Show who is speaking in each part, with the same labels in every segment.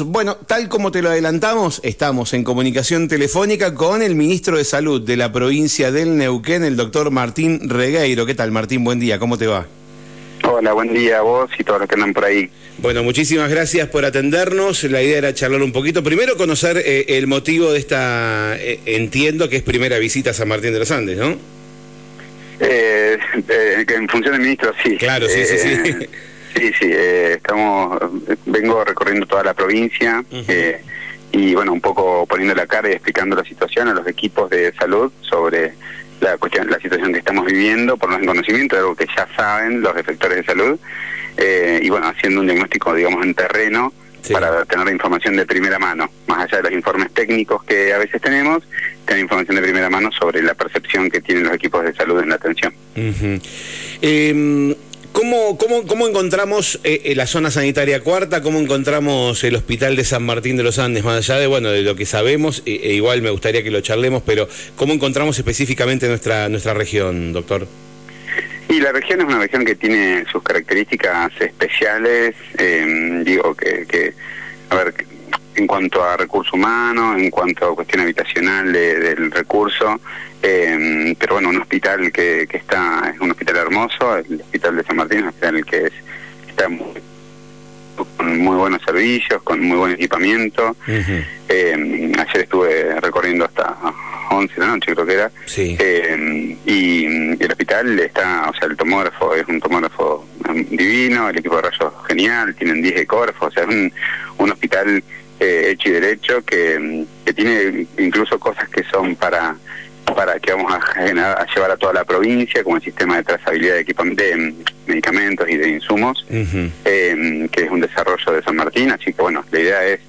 Speaker 1: Bueno, tal como te lo adelantamos, estamos en comunicación telefónica con el ministro de Salud de la provincia del Neuquén, el doctor Martín Regueiro. ¿Qué tal, Martín? Buen día, ¿cómo te va?
Speaker 2: Hola, buen día a vos y todos los que andan por ahí.
Speaker 1: Bueno, muchísimas gracias por atendernos. La idea era charlar un poquito. Primero, conocer eh, el motivo de esta, eh, entiendo que es primera visita a San Martín de los Andes, ¿no?
Speaker 2: Eh, que en función del ministro, sí.
Speaker 1: Claro, sí, sí, sí.
Speaker 2: Sí, sí, estamos, vengo recorriendo toda la provincia y bueno, un poco poniendo la cara y explicando la situación a los equipos de salud sobre la cuestión, la situación que estamos viviendo, por en conocimiento de algo que ya saben los efectores de salud, eh, y bueno, haciendo un diagnóstico, digamos, en terreno para tener la información de primera mano, más allá de los informes técnicos que a veces tenemos, tener información de primera mano sobre la percepción que tienen los equipos de salud en la atención.
Speaker 1: ¿Cómo, cómo, cómo encontramos eh, la zona sanitaria cuarta? ¿Cómo encontramos el hospital de San Martín de los Andes? Más allá de bueno de lo que sabemos, e, e igual me gustaría que lo charlemos, pero ¿cómo encontramos específicamente nuestra, nuestra región, doctor?
Speaker 2: Y la región es una región que tiene sus características especiales, eh, digo que, que, a ver, en cuanto a recursos humanos, en cuanto a cuestión habitacional del recurso, eh, pero bueno, un hospital que, que está, es un hospital hermoso, el Hospital de San Martín, un hospital que es, está muy, con muy buenos servicios, con muy buen equipamiento. eh, ayer estuve recorriendo hasta 11 de la noche, creo que era.
Speaker 1: Sí.
Speaker 2: Eh, y el hospital está, o sea, el tomógrafo es un tomógrafo divino, el equipo de rayos genial, tienen 10 ecógrafos, o sea, es un, un hospital eh, hecho y derecho que, que, tiene incluso cosas que son para para que vamos a, a, llevar a toda la provincia como el sistema de trazabilidad de, de medicamentos y de insumos eh, que es un desarrollo de San Martín. Así que bueno la idea es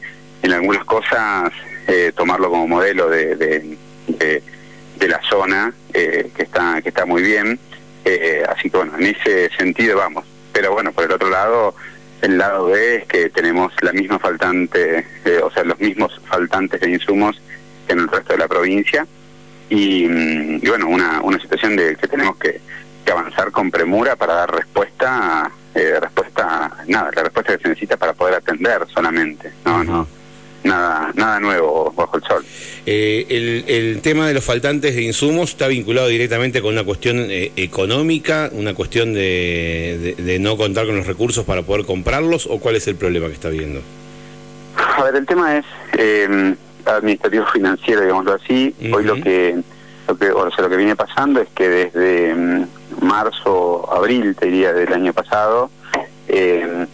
Speaker 2: en algunas cosas eh, tomarlo como modelo de, de, de, la zona eh, que está que está muy bien. Eh, así que bueno en ese sentido vamos. Pero bueno por el otro lado el lado B es que tenemos la misma faltante, eh, o sea, los mismos faltantes de insumos que en el resto de la provincia. Y, mm, y bueno, una, una situación de que tenemos que, que avanzar con premura para dar respuesta, eh, respuesta, nada, la respuesta que se necesita para poder atender solamente, no, no nada, nada nuevo bajo el sol.
Speaker 1: Eh, el, el, tema de los faltantes de insumos está vinculado directamente con una cuestión eh, económica, una cuestión de, de, de, no contar con los recursos para poder comprarlos, o cuál es el problema que está viendo?
Speaker 2: A ver, el tema es eh, administrativo financiero, digámoslo así. Uh -huh. Hoy lo que, lo que, o sea, lo que viene pasando es que desde um, marzo, abril, te diría, del año pasado, eh,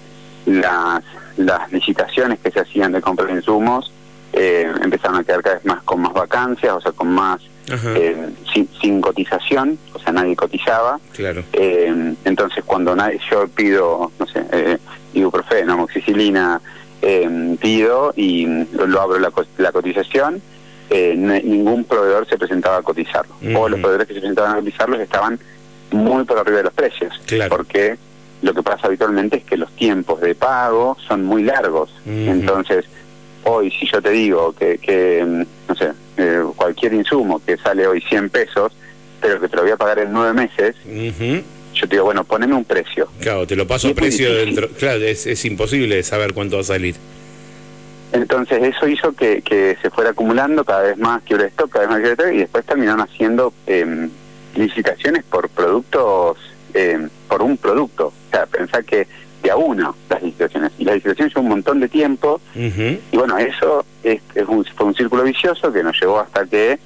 Speaker 2: las las licitaciones que se hacían de compra de insumos eh, empezaron a quedar cada vez más con más vacancias, o sea, con más eh, sin, sin, cotización, o sea, nadie cotizaba.
Speaker 1: Claro.
Speaker 2: Eh, entonces, cuando nadie, yo pido, no sé, eh, ibuprofeno, amoxicilina, eh, pido y lo abro la, la cotización, eh, ningún proveedor se presentaba a cotizarlo. Uh -huh. O los proveedores que se presentaban a cotizarlos estaban muy por arriba de los precios.
Speaker 1: Claro.
Speaker 2: Porque lo que pasa habitualmente es que los tiempos de pago son muy largos. Uh -huh. Entonces, hoy si yo te digo que, que no sé, eh, cualquier insumo que sale hoy 100 pesos, pero que te lo voy a pagar en nueve meses, uh -huh. Yo te digo, bueno, poneme un precio.
Speaker 1: Claro, te lo paso a precio dentro. Claro, es, es, imposible saber cuánto va a salir.
Speaker 2: Entonces eso hizo que, que se fuera acumulando cada vez más que stock, cada vez más stock, y después terminaron haciendo eh, licitaciones por productos, eh, por un producto. O sea, pensar que de a uno las licitaciones. Y las licitaciones son un montón de tiempo. Uh -huh. Y bueno, eso es, es un, fue un círculo vicioso que nos llevó hasta que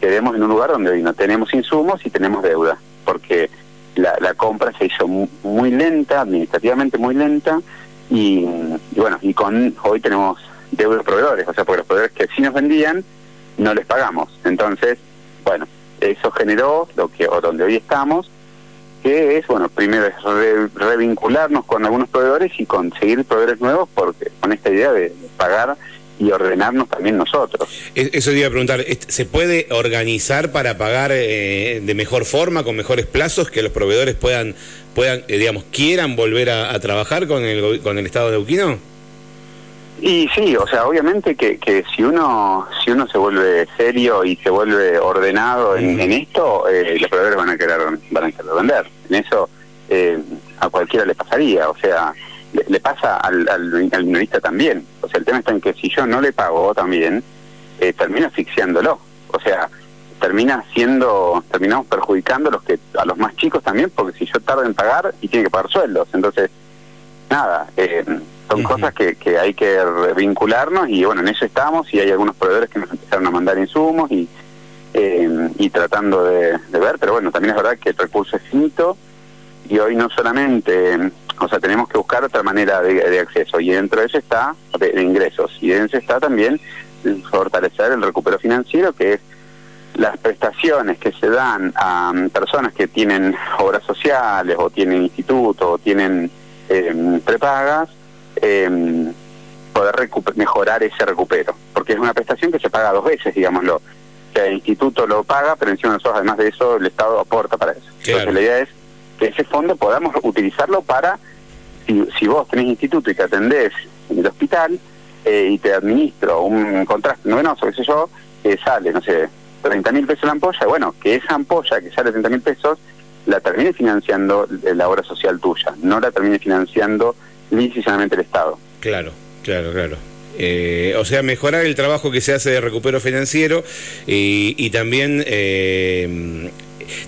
Speaker 2: quedemos en un lugar donde hoy no tenemos insumos y tenemos deuda. Porque la, la compra se hizo muy, lenta, administrativamente muy lenta. Y, y, bueno, y con hoy tenemos deuda de proveedores. O sea, porque los proveedores que sí nos vendían, no les pagamos. Entonces, bueno, eso generó lo que, o donde hoy estamos, que es, bueno, primero es re, revincularnos con algunos proveedores y conseguir proveedores nuevos porque con esta idea de pagar y ordenarnos también nosotros.
Speaker 1: Eso te iba a preguntar, ¿se puede organizar para pagar eh, de mejor forma, con mejores plazos, que los proveedores puedan, puedan eh, digamos, quieran volver a, a, trabajar con el, con el Estado de Neuquino?
Speaker 2: Y sí, o sea, obviamente que, que si uno si uno se vuelve serio y se vuelve ordenado en, en esto, eh, los proveedores van a querer van a querer vender. En eso eh, a cualquiera le pasaría, o sea, le, pasa al, al, al, minorista también. O sea, el tema está en que si yo no le pago también, eh, termino asfixiándolo. O sea, termina siendo, terminamos perjudicando a los que a los más chicos también, porque si yo tardo en pagar y tiene que pagar sueldos, entonces nada, eh, son cosas que, que hay que vincularnos y bueno, en eso estamos y hay algunos proveedores que nos empezaron a mandar insumos y eh, y tratando de, ver, pero bueno, también es verdad que el recurso es finito y hoy no solamente, o sea, tenemos que buscar otra manera de, acceso y dentro de eso está de, ingresos y dentro de eso está también fortalecer el recupero financiero que es las prestaciones que se dan a personas que tienen obras sociales o tienen institutos o tienen eh, prepagas, eh, poder mejorar ese recupero, porque es una prestación que se paga dos veces, digámoslo. el instituto lo paga, pero encima nosotros, además de eso, el Estado aporta para eso. Entonces la idea es que ese fondo podamos utilizarlo para, si, vos tenés instituto y te atendés en el hospital eh, y te administro un contraste novenoso, qué sé yo, que sale, no sé, 30 mil pesos la ampolla, bueno, que esa ampolla que sale 30 mil pesos la termine financiando la obra social tuya, no la termine financiando lícitamente el Estado.
Speaker 1: Claro, claro, claro. Eh, o sea, mejorar el trabajo que se hace de recupero financiero y, y también eh,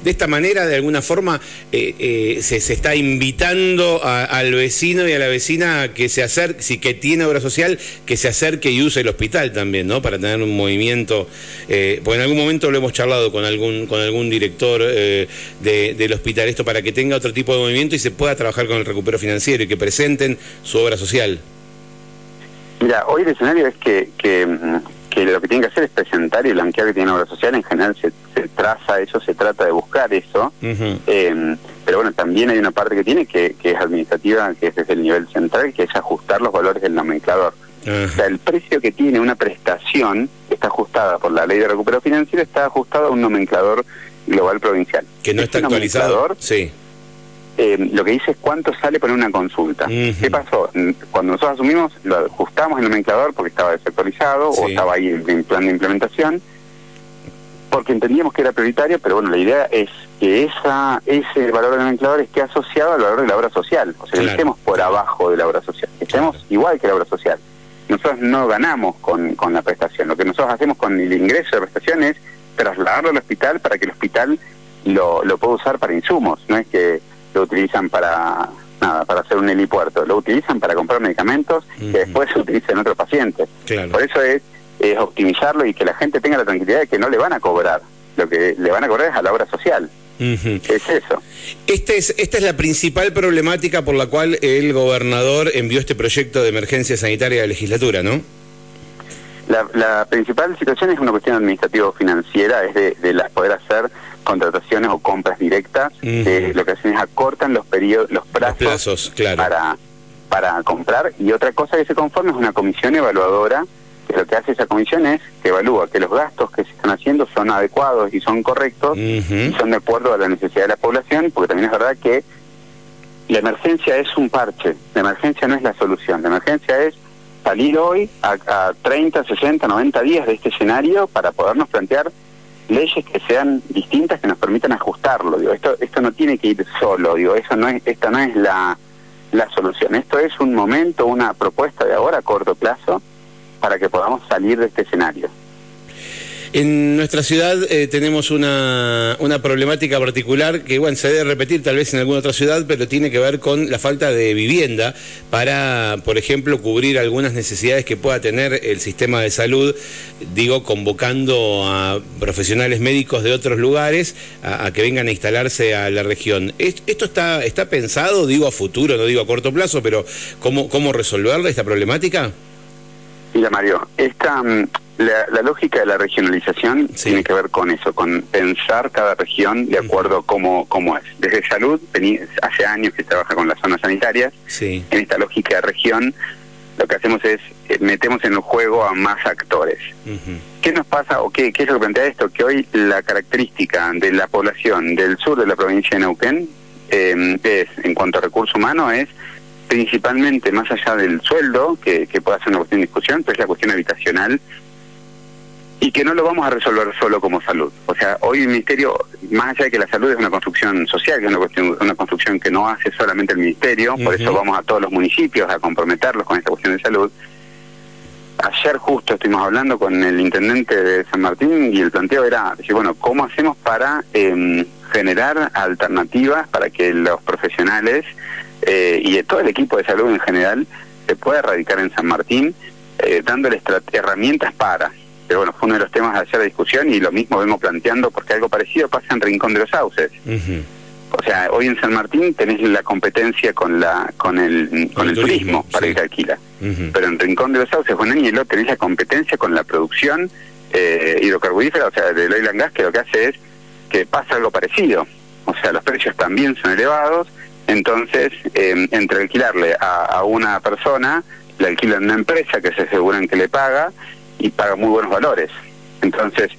Speaker 1: de esta manera, de alguna forma, eh, eh, se, está invitando al vecino y a la vecina que se acerque, si que tiene obra social, que se acerque y use el hospital también, ¿no? Para tener un movimiento, eh, porque en algún momento lo hemos charlado con algún, con algún director del hospital, esto para que tenga otro tipo de movimiento y se pueda trabajar con el recupero financiero y que presenten su obra social.
Speaker 2: Mira, hoy el escenario es que, que mm, que lo que tiene que hacer es presentar y blanquear que tiene obra social, en general se, traza eso, se trata de buscar eso, em, pero bueno, también hay una parte que tiene que, que es administrativa, que es desde el nivel central, que es ajustar los valores del nomenclador. O sea, el precio que tiene una prestación está ajustada por la ley de recupero financiero, está ajustado a un nomenclador global provincial.
Speaker 1: Que no está actualizado. Sí
Speaker 2: eh, lo que dice es cuánto sale poner una consulta. ¿Qué pasó? Cuando nosotros asumimos, lo ajustamos el nomenclador porque estaba desactualizado o estaba ahí en plan de implementación, porque entendíamos que era prioritario, pero bueno, la idea es que esa ese valor del nomenclador esté asociado al valor de la obra social. O sea, que estemos por abajo de la obra social, que estemos igual que la obra social. Nosotros no ganamos con, con la prestación. Lo que nosotros hacemos con el ingreso de prestación es trasladarlo al hospital para que el hospital lo, lo pueda usar para insumos. No es que lo utilizan para nada, para hacer un helipuerto, lo utilizan para comprar medicamentos que después se utilizan en otros pacientes. Por eso es, es optimizarlo y que la gente tenga la tranquilidad de que no le van a cobrar, lo que le van a cobrar es a la obra social. Es eso.
Speaker 1: Este es, esta es la principal problemática por la cual el gobernador envió este proyecto de emergencia sanitaria a la legislatura, ¿no?
Speaker 2: La, principal situación es una cuestión administrativo-financiera, es de, de las poder hacer contrataciones o compras directas, lo que hacen es acortan los periodos, los plazos, para, para comprar. Y otra cosa que se conforma es una comisión evaluadora, que lo que hace esa comisión es que evalúa que los gastos que se están haciendo son adecuados y son correctos y son de acuerdo a la necesidad de la población, porque también es verdad que la emergencia es un parche, la emergencia no es la solución, la emergencia es salir hoy a, a 30, 60, 90 días de este escenario para podernos plantear leyes que sean distintas que nos permitan ajustarlo. Digo, esto esto no tiene que ir solo, digo, eso no es esta no es la la solución. Esto es un momento, una propuesta de ahora a corto plazo para que podamos salir de este escenario.
Speaker 1: En nuestra ciudad eh, tenemos una, una, problemática particular que, bueno, se debe repetir tal vez en alguna otra ciudad, pero tiene que ver con la falta de vivienda para, por ejemplo, cubrir algunas necesidades que pueda tener el sistema de salud, digo, convocando a profesionales médicos de otros lugares a, que vengan a instalarse a la región. ¿Esto está, está pensado, digo, a futuro, no digo a corto plazo, pero cómo, cómo resolverla esta problemática?
Speaker 2: Mira, Mario, esta mm, la, lógica de la regionalización tiene que ver con eso, con pensar cada región de acuerdo a cómo, cómo es. Desde salud, hace años que trabaja con las zonas sanitarias. En esta lógica de región, lo que hacemos es eh, metemos en el juego a más actores. ¿Qué nos pasa o qué, qué es lo que plantea esto? Que hoy la característica de la población del sur de la provincia de Neuquén eh, es, en cuanto a recurso humano, es principalmente más allá del sueldo, que, que puede ser una cuestión de discusión, pero es la cuestión habitacional y que no lo vamos a resolver solo como salud. O sea, hoy el Ministerio, más allá de que la salud es una construcción social, que es una, cuestión, una construcción que no hace solamente el Ministerio, por eso vamos a todos los municipios a comprometerlos con esta cuestión de salud, Ayer justo estuvimos hablando con el intendente de San Martín y el planteo era decir, bueno, ¿cómo hacemos para em, generar alternativas para que los profesionales eh, y todo el equipo de salud en general se pueda erradicar en San Martín, eh, dándoles herramientas para? Pero bueno, fue uno de los temas de ayer de discusión y lo mismo vengo planteando porque algo parecido pasa en Rincón de los Sauces. O sea, hoy en San Martín tenés la competencia con la con el con el, turismo, para ir a alquila. Pero en Rincón de los Sauces, Juan Añelo, tenés la competencia con la producción eh, hidrocarburífera, o sea, del oil and gas, que lo que hace es que pasa algo parecido. O sea, los precios también son elevados, entonces, em, entre alquilarle a, a, una persona, le alquilan una empresa que se aseguran que le paga y paga muy buenos valores. Entonces,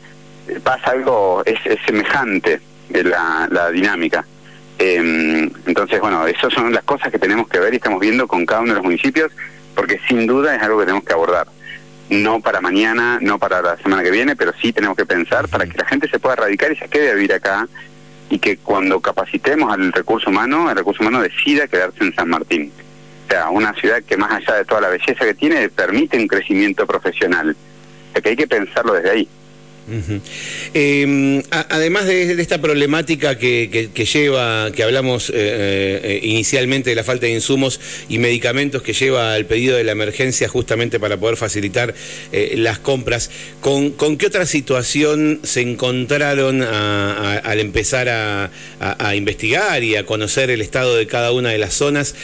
Speaker 2: eh, pasa algo, es, es semejante la, la dinámica. Eh, entonces, bueno, esas son las cosas que tenemos que ver y estamos viendo con cada uno de los municipios, porque sin duda es algo que tenemos que abordar. No para mañana, no para la semana que viene, pero sí tenemos que pensar para que la gente se pueda radicar y se quede a vivir acá y que cuando capacitemos al recurso humano, el recurso humano decida quedarse en San Martín. O sea, una ciudad que más allá de toda la belleza que tiene, permite un crecimiento profesional. Que hay que pensarlo desde ahí.
Speaker 1: Em, además de, esta problemática que, lleva, que hablamos eh, eh, inicialmente de la falta de insumos y medicamentos que lleva al pedido de la emergencia justamente para poder facilitar eh, las compras, ¿con, qué otra situación se encontraron al empezar a, investigar y a conocer el estado de cada una de las zonas?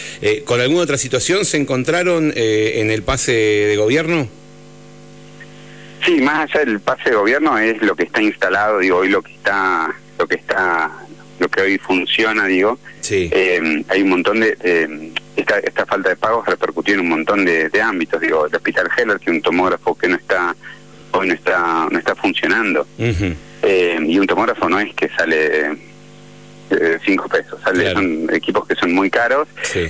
Speaker 1: ¿Con alguna otra situación se encontraron en el pase de gobierno?
Speaker 2: Sí, más allá del pase de gobierno es lo que está instalado, digo, hoy lo que está, lo que está, lo que hoy funciona, digo. Sí. Eh, hay un montón de, esta, esta falta de pagos repercutió en un montón de, ámbitos, digo, el Hospital Heller, que un tomógrafo que no está, hoy no está, no está funcionando. Eh, y un tomógrafo no es que sale eh, cinco pesos, sale, son equipos que son muy caros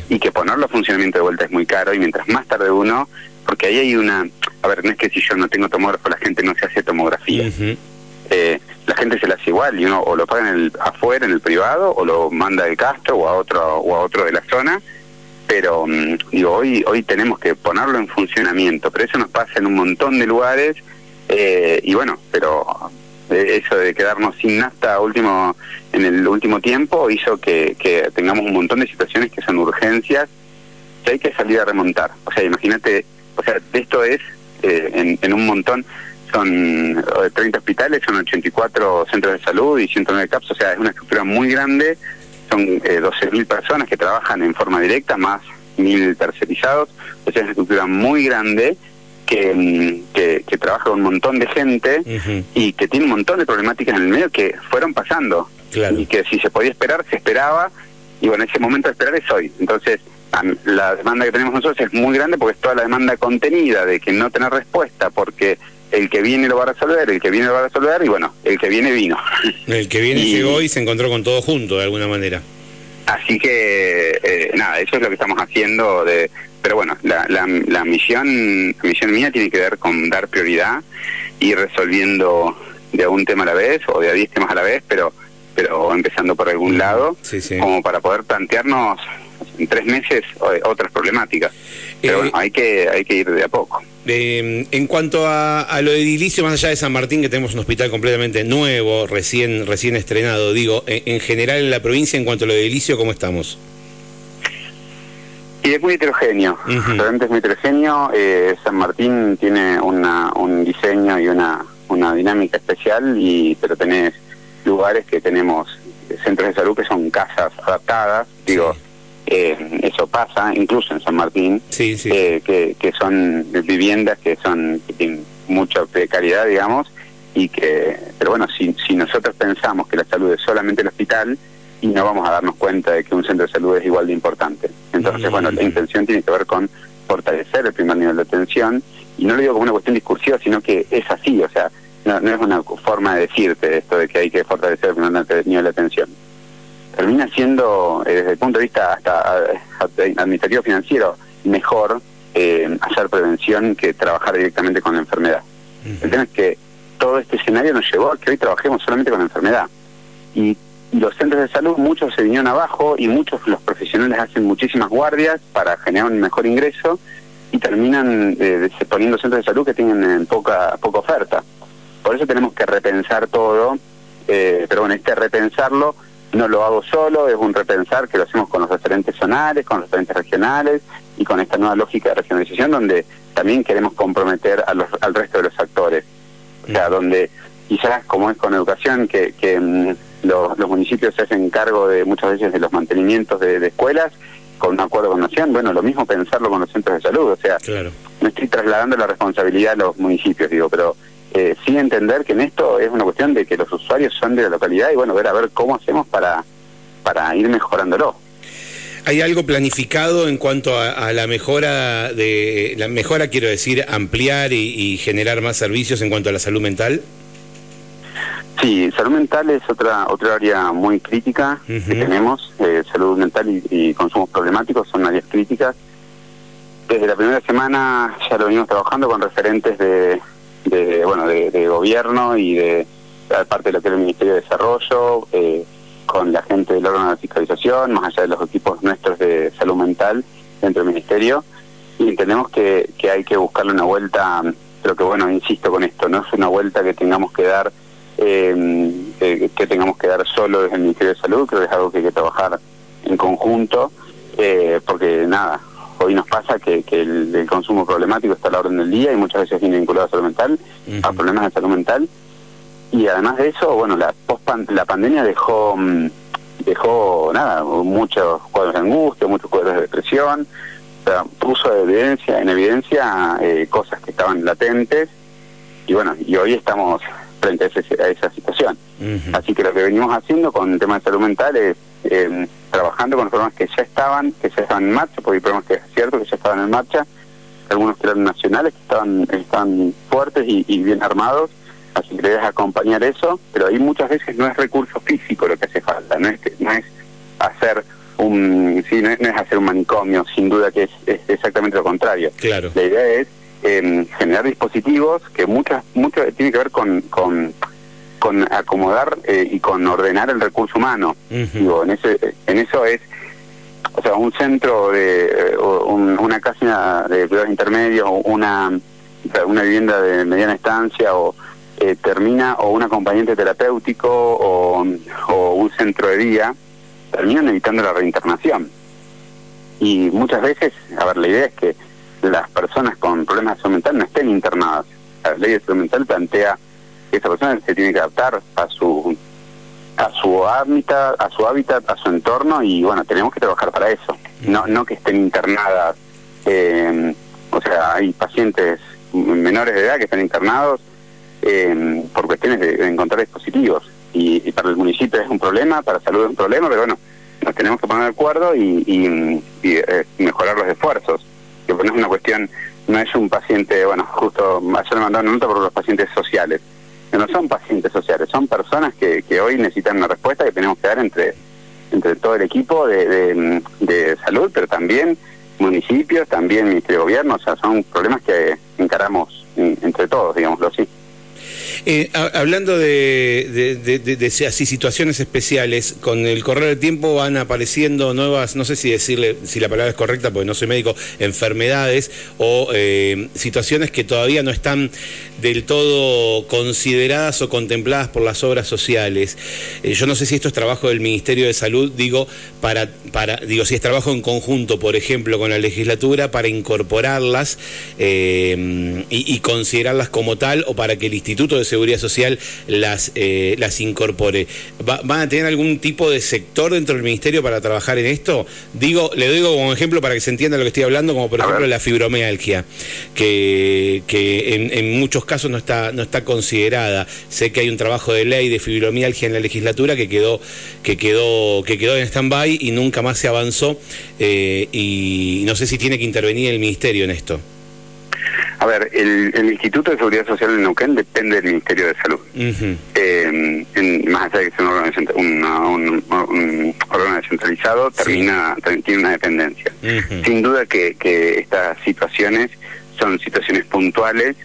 Speaker 2: y que ponerlo a funcionamiento de vuelta es muy caro y mientras más tarde uno, porque ahí hay una a ver, no es que si yo no tengo tomógrafo la gente no se hace tomografía. eh, la gente se la hace igual y uno o lo paga en el, afuera, en el privado, o lo manda de Castro o a otro, o a otro de la zona. Pero mm, digo, hoy, hoy tenemos que ponerlo en funcionamiento, pero eso nos pasa en un montón de lugares eh, y bueno, pero eh, eso de quedarnos sin nafta último en el último tiempo hizo que, que tengamos un montón de situaciones que son urgencias que hay que salir a remontar. O sea, imagínate, o sea, esto es eh, en, un montón, son 30 eh, hospitales, son 84 centros de salud y 109 CAPS, o sea, es una estructura muy grande, son eh, 12.000 personas que trabajan en forma directa, más 1.000 tercerizados, o sea, es una estructura muy grande que, mm, que, trabaja con un montón de gente y que tiene un montón de problemáticas en el medio que fueron pasando. Y que si se podía esperar, se esperaba. Y bueno, ese momento de esperar es hoy. Entonces, la demanda que tenemos nosotros es muy grande porque es toda la demanda contenida de que no tener respuesta porque el que viene lo va a resolver, el que viene lo va a resolver y bueno, el que viene vino.
Speaker 1: El que viene llegó y se encontró con todo junto de alguna manera.
Speaker 2: Así que eh, nada, eso es lo que estamos haciendo de pero bueno, la, la, la misión la misión mía tiene que ver con dar prioridad y resolviendo de un tema a la vez o de a diez temas a la vez, pero pero empezando por algún lado, como para poder plantearnos en tres meses eh, otras problemáticas. Pero eh, bueno, hay que, hay que ir de a poco.
Speaker 1: en cuanto a, lo edilicio, más allá de San Martín, que tenemos un hospital completamente nuevo, recién, recién estrenado, digo, en, general en la provincia, en cuanto a lo edilicio, ¿cómo estamos?
Speaker 2: Y es muy heterogéneo, realmente es muy heterogéneo. Eh, San Martín tiene una, un diseño y una, una dinámica especial, y pero tenés lugares que tenemos centros de salud que son casas adaptadas, digo, eh, eso pasa incluso en San Martín, eh, que, que son viviendas que son que tienen mucha precariedad, digamos, y que, pero bueno, si, si nosotros pensamos que la salud es solamente el hospital, y no vamos a darnos cuenta de que un centro de salud es igual de importante. Entonces, bueno, la intención tiene que ver con fortalecer el primer nivel de atención, y no lo digo como una cuestión discursiva, sino que es así, o sea, no, no es una forma de decirte esto de que hay que fortalecer el primer nivel de atención termina siendo, eh, desde el punto de vista hasta administrativo financiero, mejor eh, hacer prevención que trabajar directamente con la enfermedad. El tema es que todo este escenario nos llevó a que hoy trabajemos solamente con la enfermedad. Y, los centros de salud, muchos se vinieron abajo y muchos los profesionales hacen muchísimas guardias para generar un mejor ingreso y terminan eh, poniendo centros de salud que tienen poca, poca oferta. Por eso tenemos que repensar todo, eh, pero bueno, este repensarlo no lo hago solo, es un repensar que lo hacemos con los referentes zonales, con los referentes regionales y con esta nueva lógica de regionalización donde también queremos comprometer a los, al resto de los actores. O sea, donde quizás como es con educación, que, que mm, los, municipios se hacen cargo de muchas veces de los mantenimientos de, escuelas, con un acuerdo con Nación, bueno, lo mismo pensarlo con los centros de salud, o sea, no estoy trasladando la responsabilidad a los municipios, digo, pero eh, sí entender que en esto es una cuestión de que los usuarios son de la localidad y bueno, ver a ver cómo hacemos para, para ir mejorándolo.
Speaker 1: ¿Hay algo planificado en cuanto a, la mejora de la mejora quiero decir ampliar y, generar más servicios en cuanto a la salud mental?
Speaker 2: Sí, salud mental es otra otra área muy crítica que tenemos. Eh, salud mental y, y, consumos problemáticos son áreas críticas. Desde la primera semana ya lo venimos trabajando con referentes de, de bueno de, gobierno y de, parte de lo que es el Ministerio de Desarrollo, eh, con la gente del órgano de fiscalización, más allá de los equipos nuestros de salud mental dentro del Ministerio, y entendemos que, que hay que buscarle una vuelta, pero que bueno, insisto con esto, no es una vuelta que tengamos que dar eh, que tengamos que dar solo desde el Ministerio de Salud, creo que es algo que hay que trabajar en conjunto, eh, porque nada, hoy nos pasa que, que el, consumo problemático está a la orden del día y muchas veces viene vinculado a salud mental, a problemas de salud mental. Y además de eso, bueno, la post la pandemia dejó mm, dejó nada, muchos cuadros de angustia, muchos cuadros de depresión, o sea, puso evidencia, en evidencia eh, cosas que estaban latentes y bueno, y hoy estamos frente a, esa situación. Así que lo que venimos haciendo con el tema de salud mental es eh, trabajando con los programas que ya estaban, que ya estaban en marcha, porque hay programas que es cierto que ya estaban en marcha, algunos que eran nacionales, que estaban, estaban fuertes y, bien armados, así que debes acompañar eso, pero ahí muchas veces no es recurso físico lo que hace falta, no es, no es hacer un sí, no es, hacer un manicomio, sin duda que es, exactamente lo contrario.
Speaker 1: Claro.
Speaker 2: La idea es em, generar dispositivos que muchas, mucho tiene que ver con, con con acomodar eh, y con ordenar el recurso humano. Digo, en, ese, en eso es, o sea, un centro de, eh, una casa de cuidados intermedios, una, una vivienda de mediana estancia o eh, termina, o un acompañante terapéutico o, o un centro de día, terminan evitando la reinternación. Y muchas veces, a ver, la idea es que las personas con problemas de salud mental no estén internadas. La ley de salud mental plantea esa persona se tiene que adaptar a su a su hábitat, a su hábitat, a su entorno y bueno, tenemos que trabajar para eso. No no que estén internadas, eh, o sea, hay pacientes menores de edad que están internados eh, por cuestiones de, encontrar dispositivos y, para el municipio es un problema, para salud es un problema, pero bueno, nos tenemos que poner de acuerdo y, y, eh, mejorar los esfuerzos. Que no es una cuestión, no es un paciente, bueno, justo ayer me mandaron una nota por los pacientes sociales no son pacientes sociales, son personas que, hoy necesitan una respuesta que tenemos que dar entre, entre todo el equipo de, de, salud, pero también municipios, también Ministerio de Gobierno, o sea, son problemas que encaramos entre todos, digámoslo así.
Speaker 1: Eh, hablando de, de, así, situaciones especiales, con el correr del tiempo van apareciendo nuevas, no sé si decirle si la palabra es correcta porque no soy médico, enfermedades o eh, situaciones que todavía no están del todo consideradas o contempladas por las obras sociales. Eh, yo no sé si esto es trabajo del Ministerio de Salud, digo, para, para, digo, si es trabajo en conjunto, por ejemplo, con la legislatura, para incorporarlas y, y considerarlas como tal o para que el Instituto de Seguridad Social las, eh, las incorpore. ¿Van a tener algún tipo de sector dentro del Ministerio para trabajar en esto? Digo, le digo como ejemplo para que se entienda lo que estoy hablando, como por ejemplo la fibromialgia, que, que en, muchos casos no está, no está considerada. Sé que hay un trabajo de ley de fibromialgia en la legislatura que quedó, que quedó, que quedó en stand-by y nunca más se avanzó. Eh, y no sé si tiene que intervenir el Ministerio en esto.
Speaker 2: A ver, el, Instituto de Seguridad Social de Neuquén depende del Ministerio de Salud. Eh, más allá de que sea un, órgano descentralizado, termina, tiene una dependencia. Sin duda que, estas situaciones son situaciones puntuales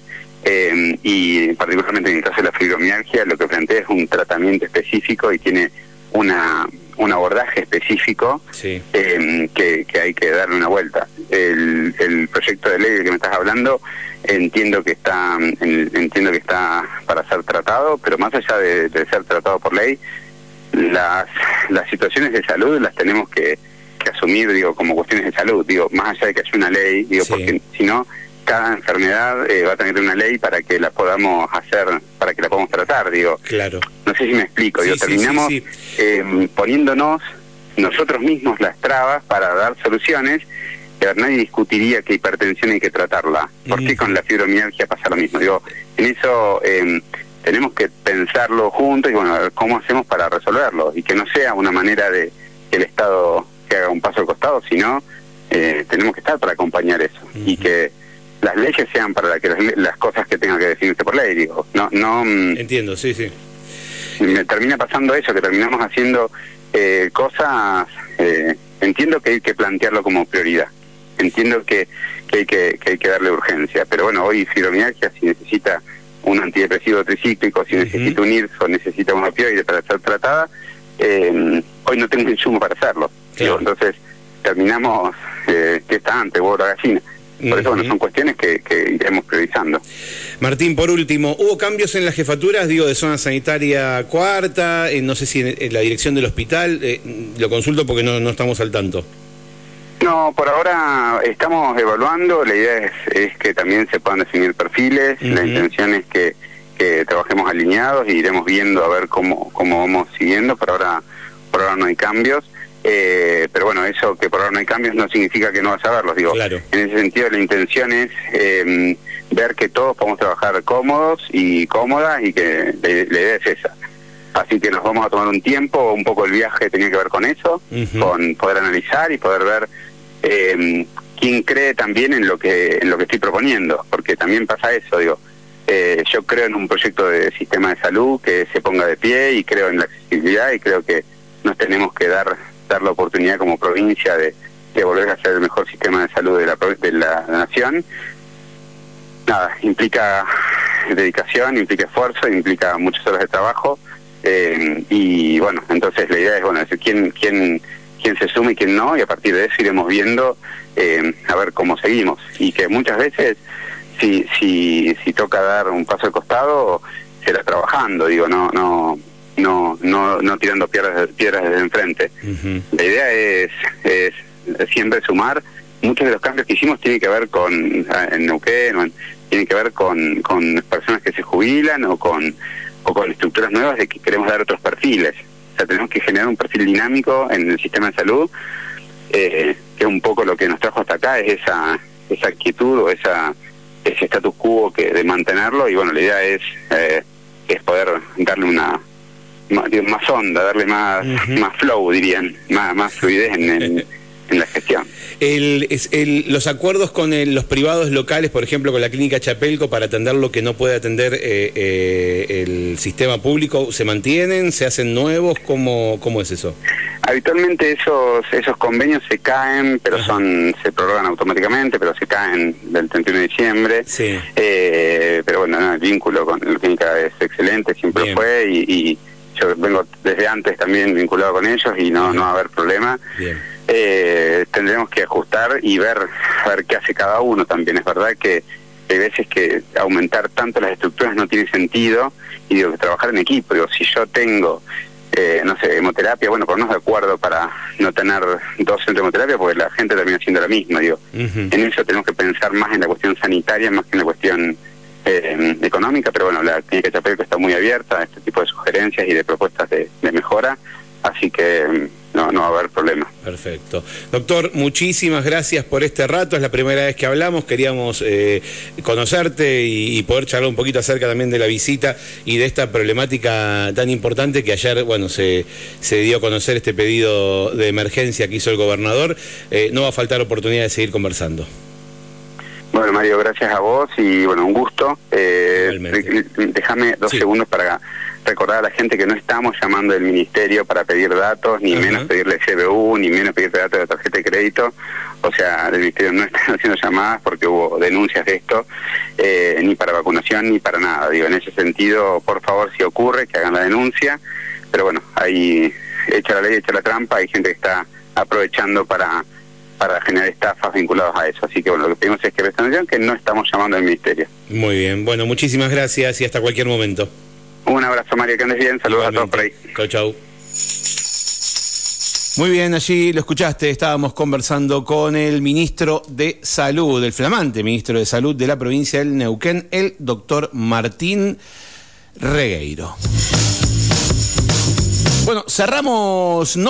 Speaker 2: eh, y particularmente en el caso de la fibromialgia lo que plantea es un tratamiento específico y tiene una un abordaje específico eh, que, hay que darle una vuelta. El, el proyecto de ley del que me estás hablando entiendo que está entiendo que está para ser tratado, pero más allá de, ser tratado por ley, las, las situaciones de salud las tenemos que, asumir, digo, como cuestiones de salud, digo, más allá de que haya una ley, digo, porque si no, cada enfermedad eh, va a tener una ley para que la podamos hacer, para que la podamos tratar, digo.
Speaker 1: Claro.
Speaker 2: No sé si me explico, digo, terminamos eh, poniéndonos nosotros mismos las trabas para dar soluciones que nadie discutiría que hipertensión hay que tratarla. ¿Por qué con la fibromialgia pasa lo mismo? Digo, en eso eh, tenemos que pensarlo juntos y bueno, a ver cómo hacemos para resolverlo y que no sea una manera de que el Estado que haga un paso al costado, sino eh, tenemos que estar para acompañar eso y que las leyes sean para que las, cosas que tengan que definirse por ley, digo, no, no.
Speaker 1: Mm, Entiendo, sí, sí.
Speaker 2: Me termina pasando eso, que terminamos haciendo eh, cosas. Eh, entiendo que hay que plantearlo como prioridad. Entiendo que, que, hay que, que hay que darle urgencia. Pero bueno, hoy fibromialgia, si necesita un antidepresivo tricíclico, si necesita un IRSO, necesita una opioide para ser tratada, eh, hoy no tengo insumo para hacerlo. entonces, terminamos, eh, que está antes, huevo la gallina. Por eso, bueno, son cuestiones que, que, iremos priorizando.
Speaker 1: Martín, por último, ¿hubo cambios en las jefaturas, digo, de zona sanitaria cuarta? no sé si en, la dirección del hospital. Eh, lo consulto porque no, no estamos al tanto.
Speaker 2: No, por ahora estamos evaluando. La idea es, es que también se puedan definir perfiles. La intención es que, que trabajemos alineados y iremos viendo a ver cómo, cómo vamos siguiendo. Por ahora, por ahora no hay cambios. Eh, pero bueno, eso que por ahora no hay cambios no significa que no vas a verlos. Digo, en ese sentido la intención es em, ver que todos podemos trabajar cómodos y cómodas y que la, idea es esa. Así que nos vamos a tomar un tiempo, un poco el viaje tenía que ver con eso, con poder analizar y poder ver eh, quién cree también en lo que en lo que estoy proponiendo, porque también pasa eso, digo, eh, yo creo en un proyecto de sistema de salud que se ponga de pie y creo en la accesibilidad y creo que nos tenemos que dar dar la oportunidad como provincia de, volver a ser el mejor sistema de salud de la, de la, nación. Nada, implica dedicación, implica esfuerzo, implica muchas horas de trabajo. Eh, y bueno, entonces la idea es, bueno, decir, quién, quién, quién se suma y quién no, y a partir de eso iremos viendo eh, a ver cómo seguimos. Y que muchas veces, si, si, si toca dar un paso al costado, será trabajando, digo, no, no, no, no, no tirando piedras, piedras desde enfrente. La idea es, es siempre sumar. Muchos de los cambios que hicimos tienen que ver con, en Neuquén, tienen que ver con, con personas que se jubilan o con, o con estructuras nuevas de que queremos dar otros perfiles. O sea, tenemos que generar un perfil dinámico en el sistema de salud, eh, que un poco lo que nos trajo hasta acá es esa, esa quietud o esa, ese status quo que de mantenerlo y bueno, la idea es, eh, es poder darle una, más, onda, darle más, más flow, dirían, más, más fluidez en, en, la gestión.
Speaker 1: El, el, los acuerdos con los privados locales, por ejemplo, con la clínica Chapelco, para atender lo que no puede atender eh, eh, el sistema público, ¿se mantienen? ¿Se hacen nuevos? ¿Cómo, cómo es eso?
Speaker 2: Habitualmente esos esos convenios se caen, pero son se prorrogan automáticamente, pero se caen del 31 de diciembre.
Speaker 1: Sí.
Speaker 2: Eh, pero bueno, el vínculo con la clínica es excelente, siempre fue y yo vengo desde antes también vinculado con ellos y no, no va a haber problema. Eh, tendremos que ajustar y ver, ver qué hace cada uno también. Es verdad que hay veces que aumentar tanto las estructuras no tiene sentido y digo que trabajar en equipo. Digo, si yo tengo, eh, no sé, hemoterapia, bueno, ponernos de acuerdo para no tener dos centros de hemoterapia porque la gente termina haciendo la misma. Digo, en eso tenemos que pensar más en la cuestión sanitaria más que en la cuestión eh, económica, pero bueno, la clínica Chapelco está muy abierta a este tipo de sugerencias y de propuestas de, mejora, así que mm, no, no va a haber problema.
Speaker 1: Perfecto. Doctor, muchísimas gracias por este rato, es la primera vez que hablamos, queríamos eh, conocerte y, poder charlar un poquito acerca también de la visita y de esta problemática tan importante que ayer, bueno, se, se dio a conocer este pedido de emergencia que hizo el gobernador. Eh, no va a faltar oportunidad de seguir conversando.
Speaker 2: Bueno, Mario, gracias a vos y bueno, un gusto. Eh, déjame dos segundos para recordar a la gente que no estamos llamando del ministerio para pedir datos, ni menos pedirle CBU, ni menos pedirle datos de tarjeta de crédito. o sea, del Ministerio no están haciendo llamadas porque hubo denuncias de esto, eh, ni para vacunación ni para nada. Digo, en ese sentido, por favor, si ocurre, que hagan la denuncia, pero bueno, ahí hecha la ley, hecha la trampa, hay gente que está aprovechando para para generar estafas vinculadas a eso. Así que bueno, lo que pedimos es que presten atención, que no estamos llamando al Ministerio.
Speaker 1: Muy bien, bueno, muchísimas gracias y hasta cualquier momento.
Speaker 2: Un abrazo, Mario, que andes bien. Saludos a todos por ahí.
Speaker 1: Chau, chau. Muy bien, allí lo escuchaste, estábamos conversando con el ministro de Salud, el flamante ministro de Salud de la provincia del Neuquén, el doctor Martín Regueiro. Bueno, cerramos...